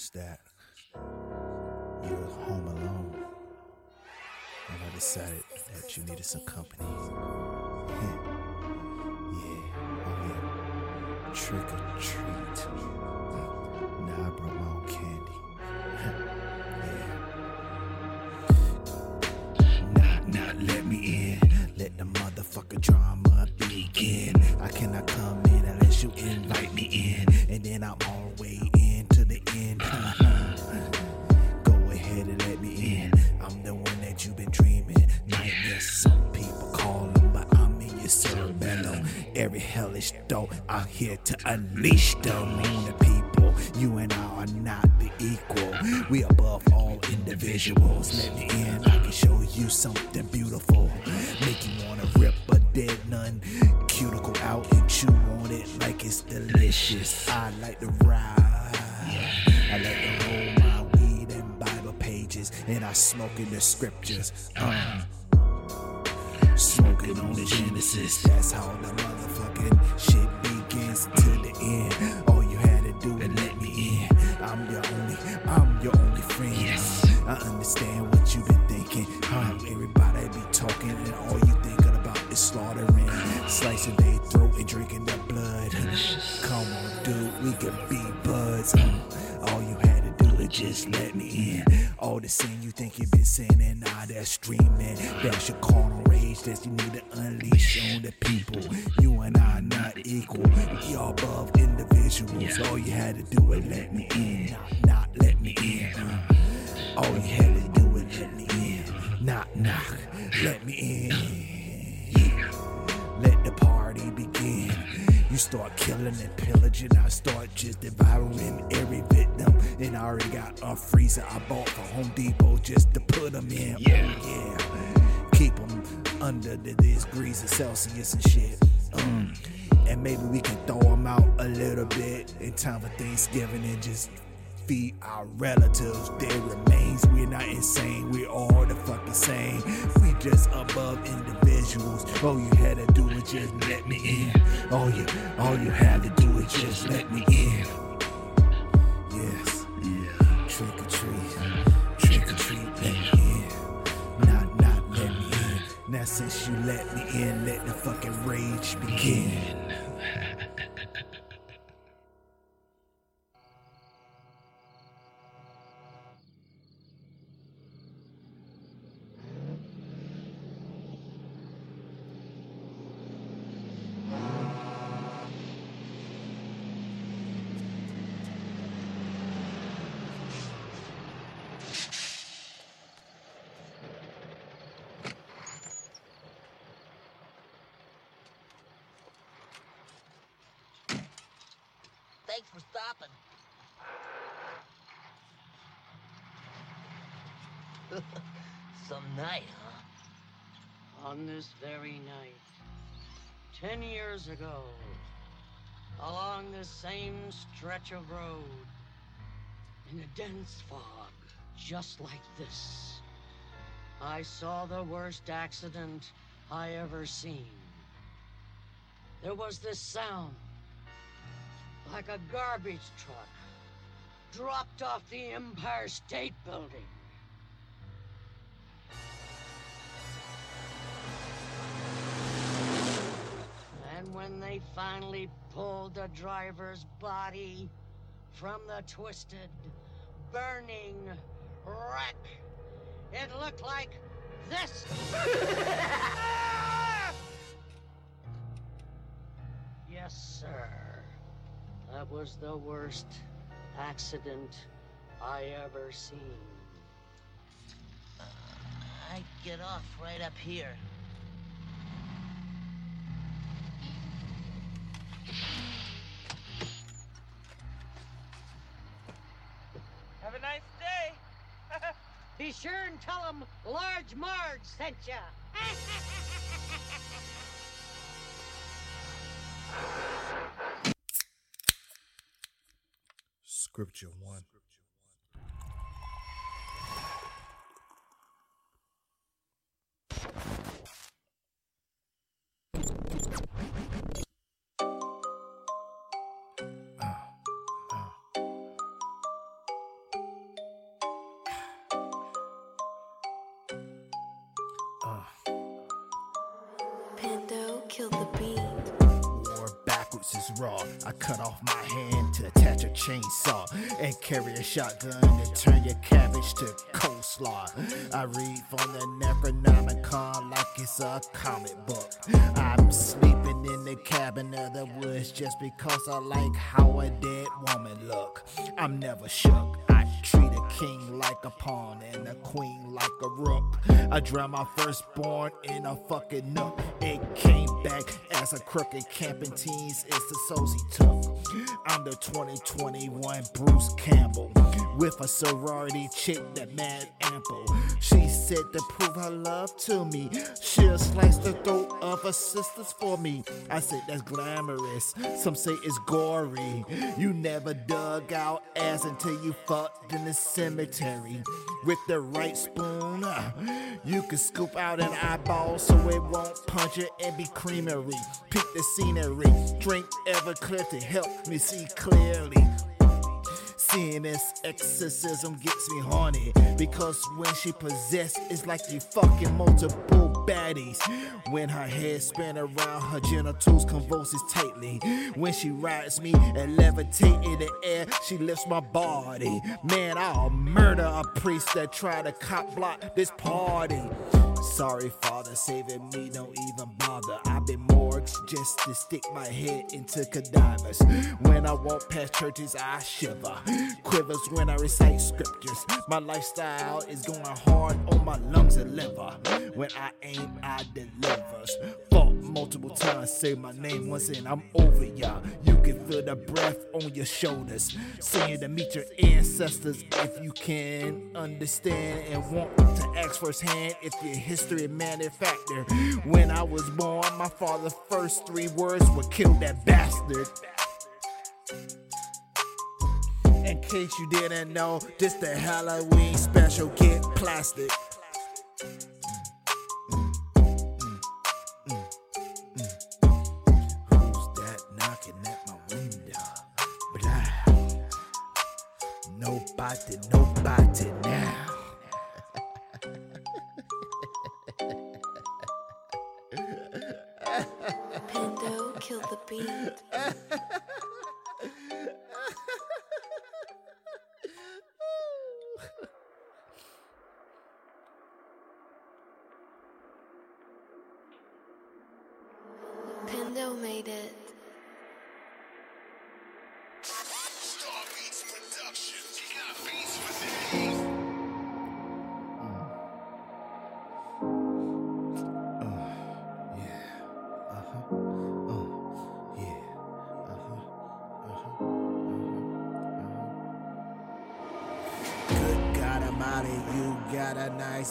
noticed that you were home alone, and I decided that you needed some company. yeah, oh yeah, trick or treat. Now I brought my own candy. Every hellish thought out here to unleash them on the people. You and I are not the equal. We above all individuals. Let me in. I can show you something beautiful. Make you wanna rip a dead nun cuticle out and chew on it like it's delicious. I like to ride. I like to roll my weed and Bible pages, and I smoke in the scriptures. Uh. Smoking on the Genesis. That's how the motherfucking shit begins to the end. All you had to do is let me in. I'm your only, I'm your only friend. Yes. I understand what you've been thinking. How everybody be talking and all you thinking about is slaughtering, slicing their throat and drinking their blood. Come on, dude, we could be buds. All you had to do is just let me in. The sin you think you've been sinning, now that's streaming. That's your carnal rage that you need to unleash on the people. You and I are not equal. We are above individuals. All you had to do is let me in. Not, not let me in. All you had to do is let me in. Knock, knock, let me in. Start killing and pillaging, I start just devouring every victim. And I already got a freezer I bought for Home Depot just to put them in. Yeah. Oh, yeah. Keep them under the degrees of Celsius and shit. Um, and maybe we can throw them out a little bit in time for Thanksgiving and just feed our relatives their remains. We're not insane, we're all the fucking same. We just above individuals. All you had to do was just let me in. All you, all you had to do is just let me in. Yes, yeah. Trick or treat, trick or treat, let me in. Not, not let me in. Now since you let me in, let the fucking rage begin. Thanks for stopping. Some night, huh? On this very night, ten years ago, along this same stretch of road, in a dense fog, just like this, I saw the worst accident I ever seen. There was this sound, like a garbage truck dropped off the Empire State Building. And when they finally pulled the driver's body from the twisted, burning wreck, it looked like this. yes, sir. That was the worst accident I ever seen. Uh, I get off right up here. Have a nice day. Be sure and tell them Large Marge sent ya. Scripture 1. I cut off my hand to attach a chainsaw and carry a shotgun to turn your cabbage to coleslaw. I read from the Necronomicon like it's a comic book. I'm sleeping in the cabin of the woods just because I like how a dead woman look. I'm never shook. Treat a king like a pawn and a queen like a rook. I drowned my firstborn in a fucking nook. It came back as a crooked camping teens. It's the souls he took. I'm the 2021 Bruce Campbell with a sorority chick that mad ample. She said to prove her love to me, she'll slice the throat of her sisters for me. I said that's glamorous. Some say it's gory. You never dug out ass until you fucked in the cemetery. With the right spoon, uh, you can scoop out an eyeball so it won't punch it and be creamery. Pick the scenery, drink Everclear to help me see clearly. Seeing this exorcism gets me horny because when she possessed, it's like you fucking multiple baddies. When her head spin around, her genitals convulses tightly. When she rides me and levitate in the air, she lifts my body. Man, I'll murder a priest that try to cop block this party. Sorry, Father, saving me, don't even bother. Just to stick my head into cadavers. When I walk past churches, I shiver. Quivers when I recite scriptures. My lifestyle is going hard on my lungs and liver. When I aim, I delivers. Fought multiple times, say my name once and I'm over y'all. You can feel the breath on your shoulders. Saying to meet your ancestors if you can understand and want to ask firsthand if your history manufactured. When I was born, my father's first three words were kill that bastard. In case you didn't know, this the Halloween special, get plastic. Pando made it.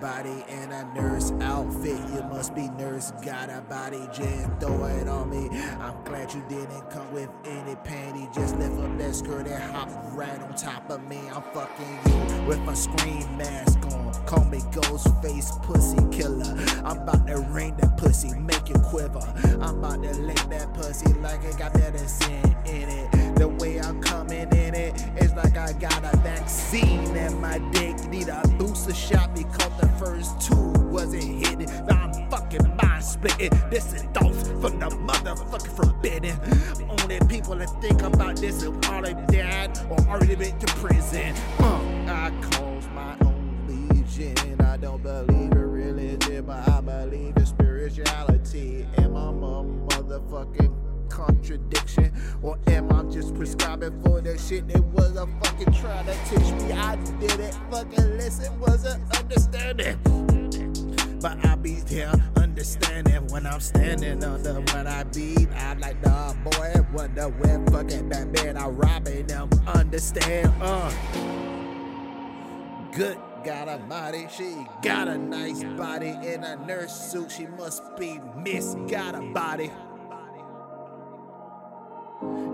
Body and a nurse outfit. You must be nurse, got a body, just throw it on me. I'm glad you didn't come with any panty. Just lift up that skirt and hop right on top of me. I'm fucking you with my screen mask on. Call me Ghostface Pussy Killer. I'm about to ring that pussy, make it quiver. I'm about to lick that pussy like it got medicine in it. The way wasn't. Now I'm fucking mind splitting. This is thoughts from the motherfucking forbidden. Only people that think about this have already died or already been to prison. Uh, I cause my own legion. I don't believe in religion, but I believe in spirituality. Am I a motherfucking contradiction? Or am I just prescribing for the shit that was a fucking trying to teach me? I didn't fucking listen, wasn't understanding. But I be here understanding when I'm standing under when I beat. I like the boy, wonder where fucking Batman I robbing them. Understand, uh. Good got a body, she got a nice body in a nurse suit. She must be Miss Got a body.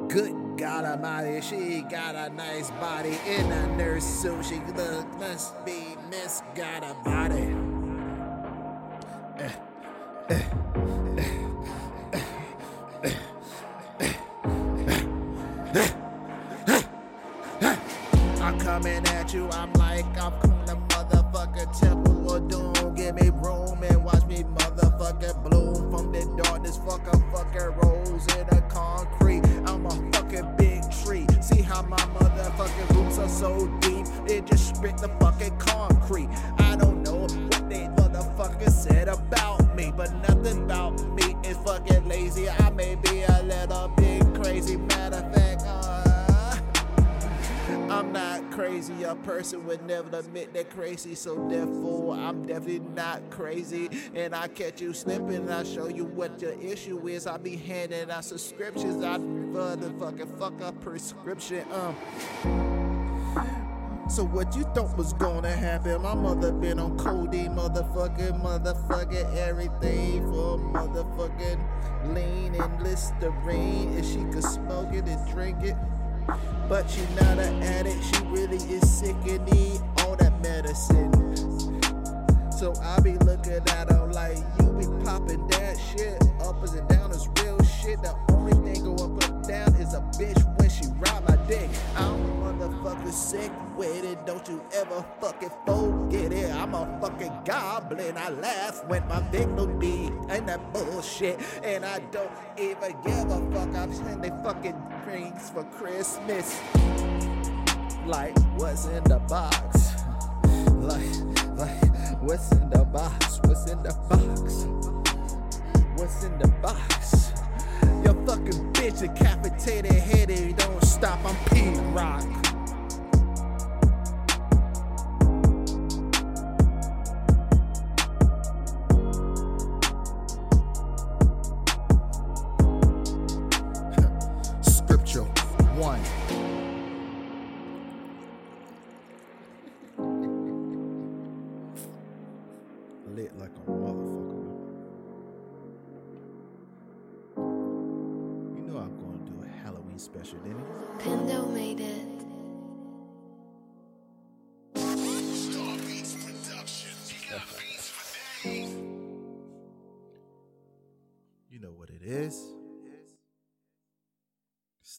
Good God Almighty, she got a nice body in a nurse suit. She look must be Miss Got a body. Eh. A person would never admit they're crazy, so therefore I'm definitely not crazy. And I catch you slipping, and I show you what your issue is. I be handing out subscriptions. I motherfucking fuck up prescription. Um. So what you thought was gonna happen? My mother been on codeine, motherfucking, motherfucking everything for motherfucking lean and Listerine. If she could smoke it and drink it, but she not an addict. She really is sick and need all that medicine. So I be looking at her like you be popping that shit up and down is real shit. The only thing go up and down is a bitch when she ride my dick. I'm motherfucker sick with it. Don't you ever fucking forget. I'm a fucking goblin. I laugh when my be and that bullshit. And I don't even give a fuck. I'm sending fucking rings for Christmas. Like what's in the box? Like, like, what's in the box? What's in the box? What's in the box? Your fucking bitch decapitated headed, don't stop, I'm P Rock. 1.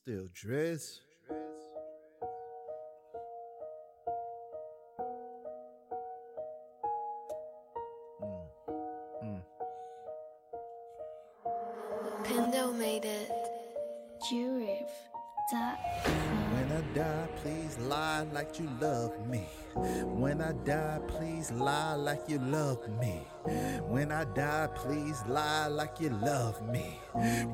Still Driz. Lie like you love me. When I die, please lie like you love me. When I die, please lie like you love me.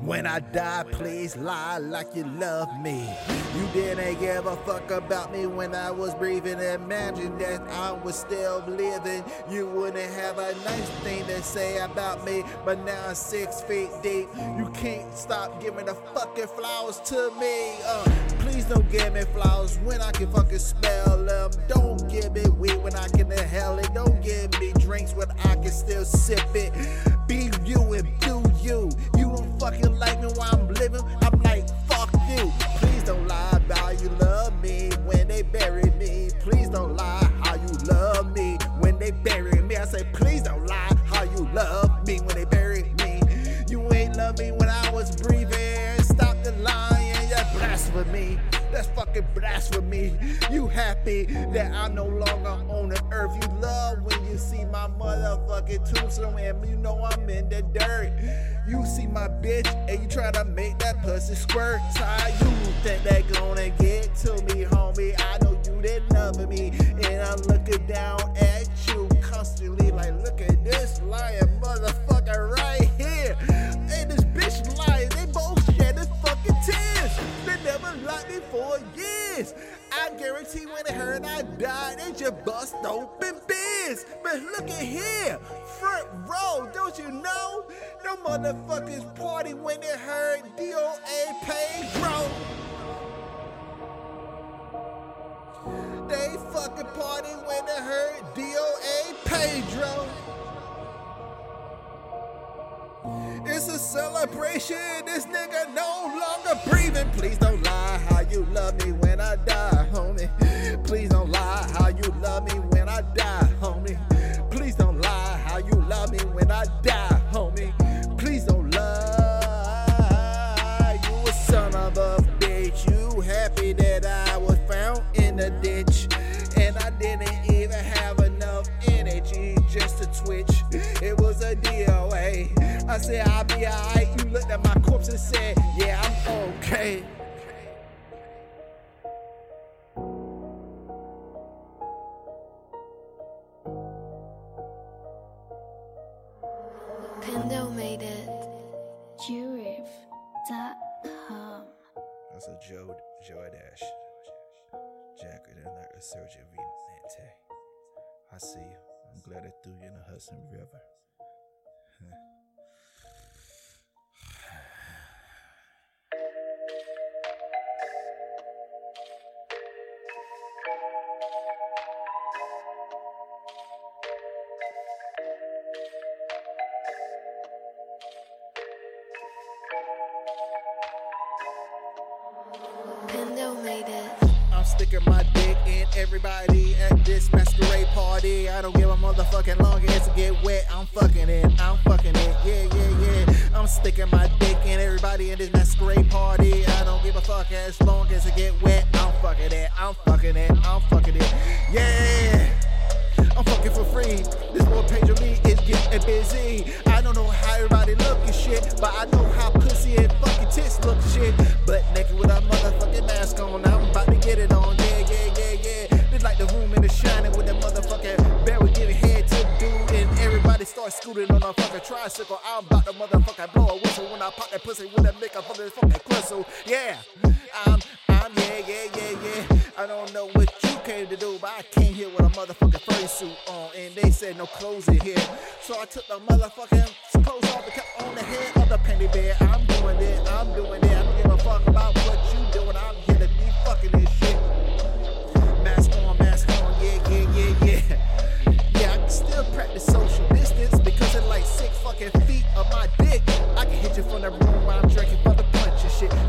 When I die, please lie like you love me. You didn't give a fuck about me when I was breathing. Imagine that I was still living. You wouldn't have a nice thing to say about me. But now I'm six feet deep. You can't stop giving the fucking flowers to me. Uh, please don't give me flowers when I can fucking smell them. Don't give me weed when I can inhale it. Don't give me drinks when I can still sip it. Be you and do you. You don't fucking like me while I'm living. I'm like, fuck you. Please don't lie about you love me when they bury me. Please don't lie how you love me when they bury me. I say, please don't fucking me. You happy that I'm no longer on the earth. You love when you see my motherfucking tombstone and you know I'm in the dirt. You see my bitch and you try to make that pussy squirt. How you think that gonna get to me, homie? I know you didn't love me, and I'm looking down at you constantly like, look at this lying motherfucker right here. Hey, this bitch lying. They both fucking tears. They never liked me for years. I guarantee when they heard I died, they just bust open biz. But look at here, front row. Don't you know? No motherfuckers party when they heard DOA Pedro. They fucking party when they heard DOA Pedro. It's a celebration. This nigga no longer breathing. Please don't lie how you love me when I die, homie. Please don't lie how you love me when I die, homie. Please don't lie how you love me when I die, I said, I'll be alright. You looked at my corpse and said, Yeah, I'm okay. Pendo made it. Jurif.com. That's a Joe Joe Dash. Jacket and like a surgeon Nante. I see you. I'm glad I threw you in the Hudson River. Sticking my dick in everybody at this masquerade party. I don't give a motherfucking long as to get wet. I'm fucking it. I'm fucking it. Yeah, yeah, yeah. I'm sticking my dick in everybody in this masquerade party. I don't give a fuck as long as it get wet. I'm fucking it. I'm fucking it. I'm fucking it. Yeah. I'm fucking for free. This boy Pedro Lee is getting busy. I don't know how everybody look and shit, but I know how pussy and fucking tits look shit. But naked with a motherfucking mask on, I'm about to get it on. Yeah, yeah, yeah, yeah. It's like the room in the shining with that motherfucking barrel giving head to dude, and everybody start scooting on a fucking tricycle. I'm about to motherfucking blow a whistle when I pop that pussy with that make a fucking fucking crystal. Yeah, I'm, I'm, yeah, yeah, yeah, yeah. I don't know what you came to do, but I came here with a motherfucking furry suit on, and they said no clothes in here. So I took the motherfucking clothes off and kept on the head of the penny bear. I'm doing it, I'm doing it. I don't give a fuck about what you doing. I'm here to be fucking this shit. Mask on, mask on, yeah, yeah, yeah, yeah. Yeah, I can still practice social distance because it's like six fucking feet of my dick. I can hit you from the room while I'm drinking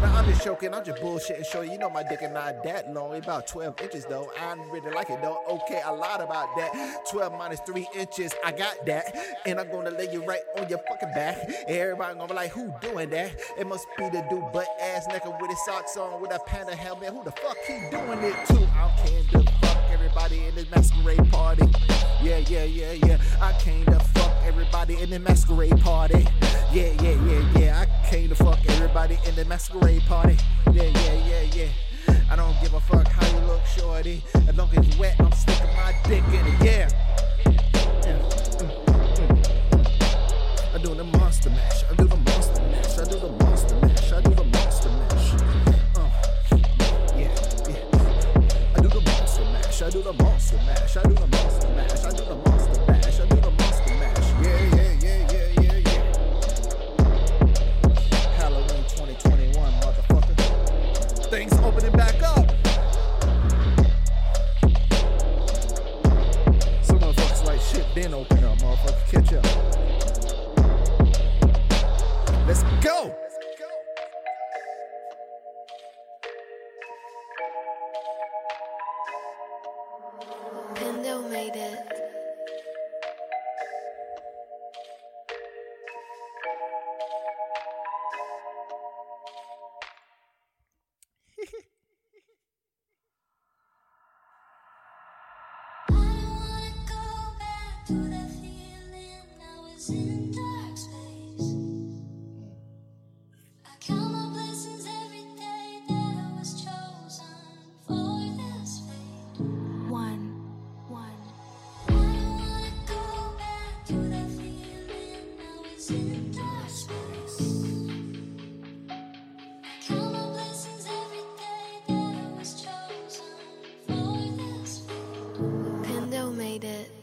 Now I'm just joking, I'm just bullshitting. Show you, know my dick is not that long, about 12 inches though. I really like it though. Okay, I lied about that. 12 minus 3 inches, I got that. And I'm gonna lay you right on your fucking back. Everybody gonna be like, who doing that? It must be the dude butt ass naked with his socks on with a panda helmet. Who the fuck he doing it to? I came to fuck everybody in this masquerade party. Yeah, yeah, yeah, yeah. I came to fuck everybody in the masquerade party. Fuck in the masquerade party. Yeah, yeah, yeah, yeah. I don't give a fuck how you look, shorty. As long as it's wet, I'm sticking my dick in it. Pendo made it. made it.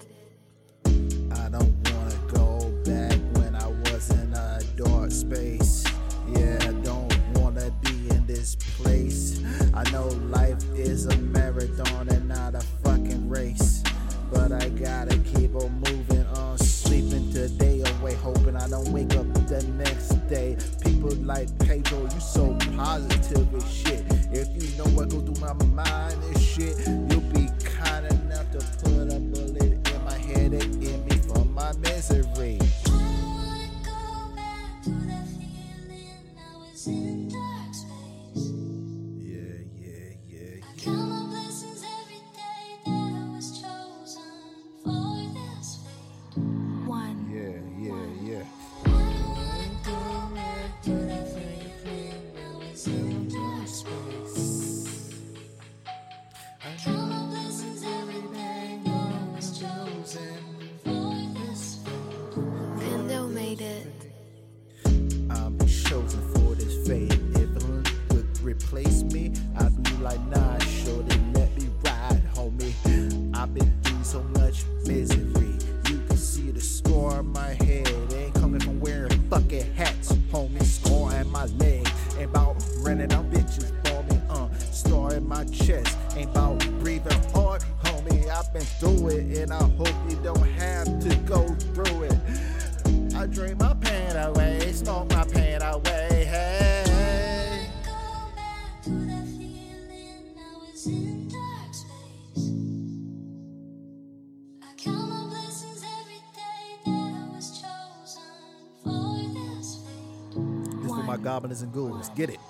For this fate. This for my goblins and ghouls. Get it.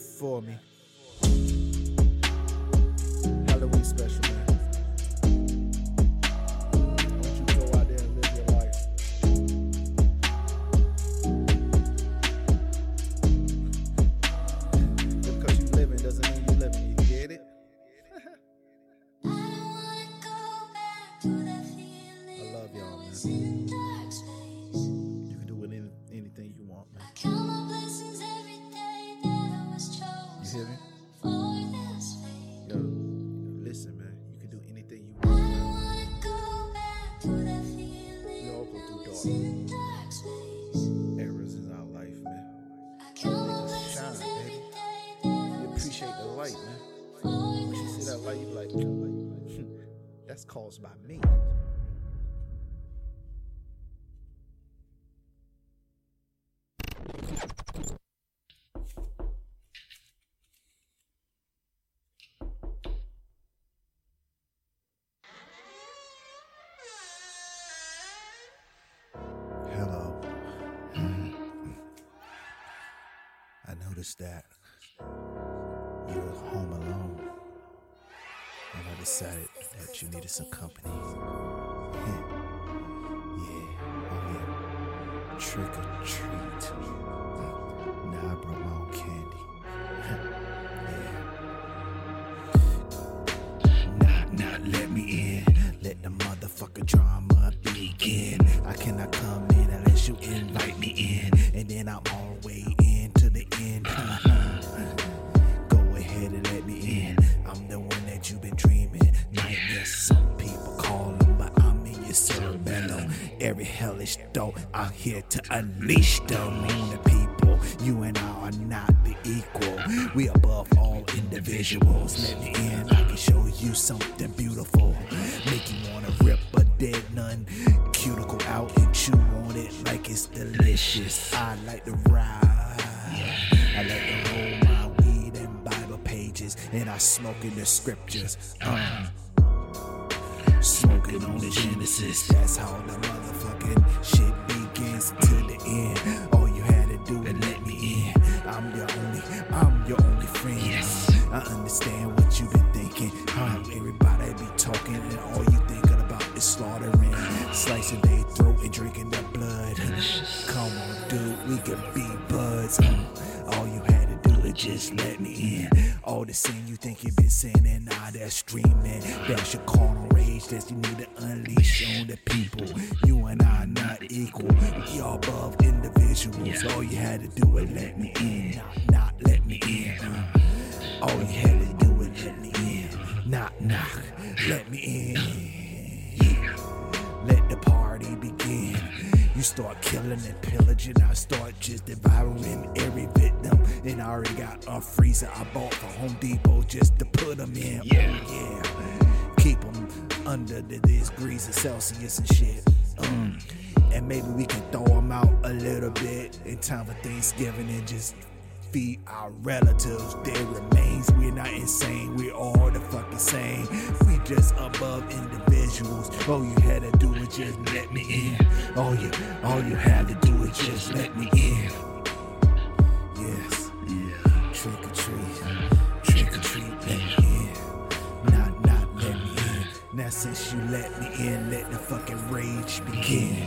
For me. That's caused by me. Hello. I noticed that you're home alone. Decided that you needed some company. yeah, oh yeah. Trick or treat. Hmm. Now I brought my own candy. yeah. Knock, knock, let me in. Let the motherfucker drama Thought, I'm here to unleash them on the people. You and I are not the equal. We above all individuals. Let me in, I can show you something beautiful. Make you wanna rip a dead nun cuticle out and chew on it like it's delicious. I like to ride. I like to roll my weed and Bible pages, and I smoke in the scriptures. Uh. Smoking on the Genesis. That's how the motherfucking shit begins to the end. All you had to do is let me in. I'm your only, I'm your only friend. I understand what you've been thinking. How everybody be talking, and all you thinking about is slaughtering, slicing their throat and drinking their blood. Come on, dude, we can be buds. All you had to do is just let me in. All the sin you think you've been sinning, now they're streaming. That's your carnal a freezer I bought from Home Depot just to put them in. Yeah. yeah. Keep them under the degrees of Celsius and shit. Um, and maybe we can throw them out a little bit in time for Thanksgiving and just feed our relatives their remains. We're not insane, we're all the fucking same. We just above individuals. All you had to do was just let me in. All you, all you had to do is just let me in. Since you let me in, let the fucking rage begin.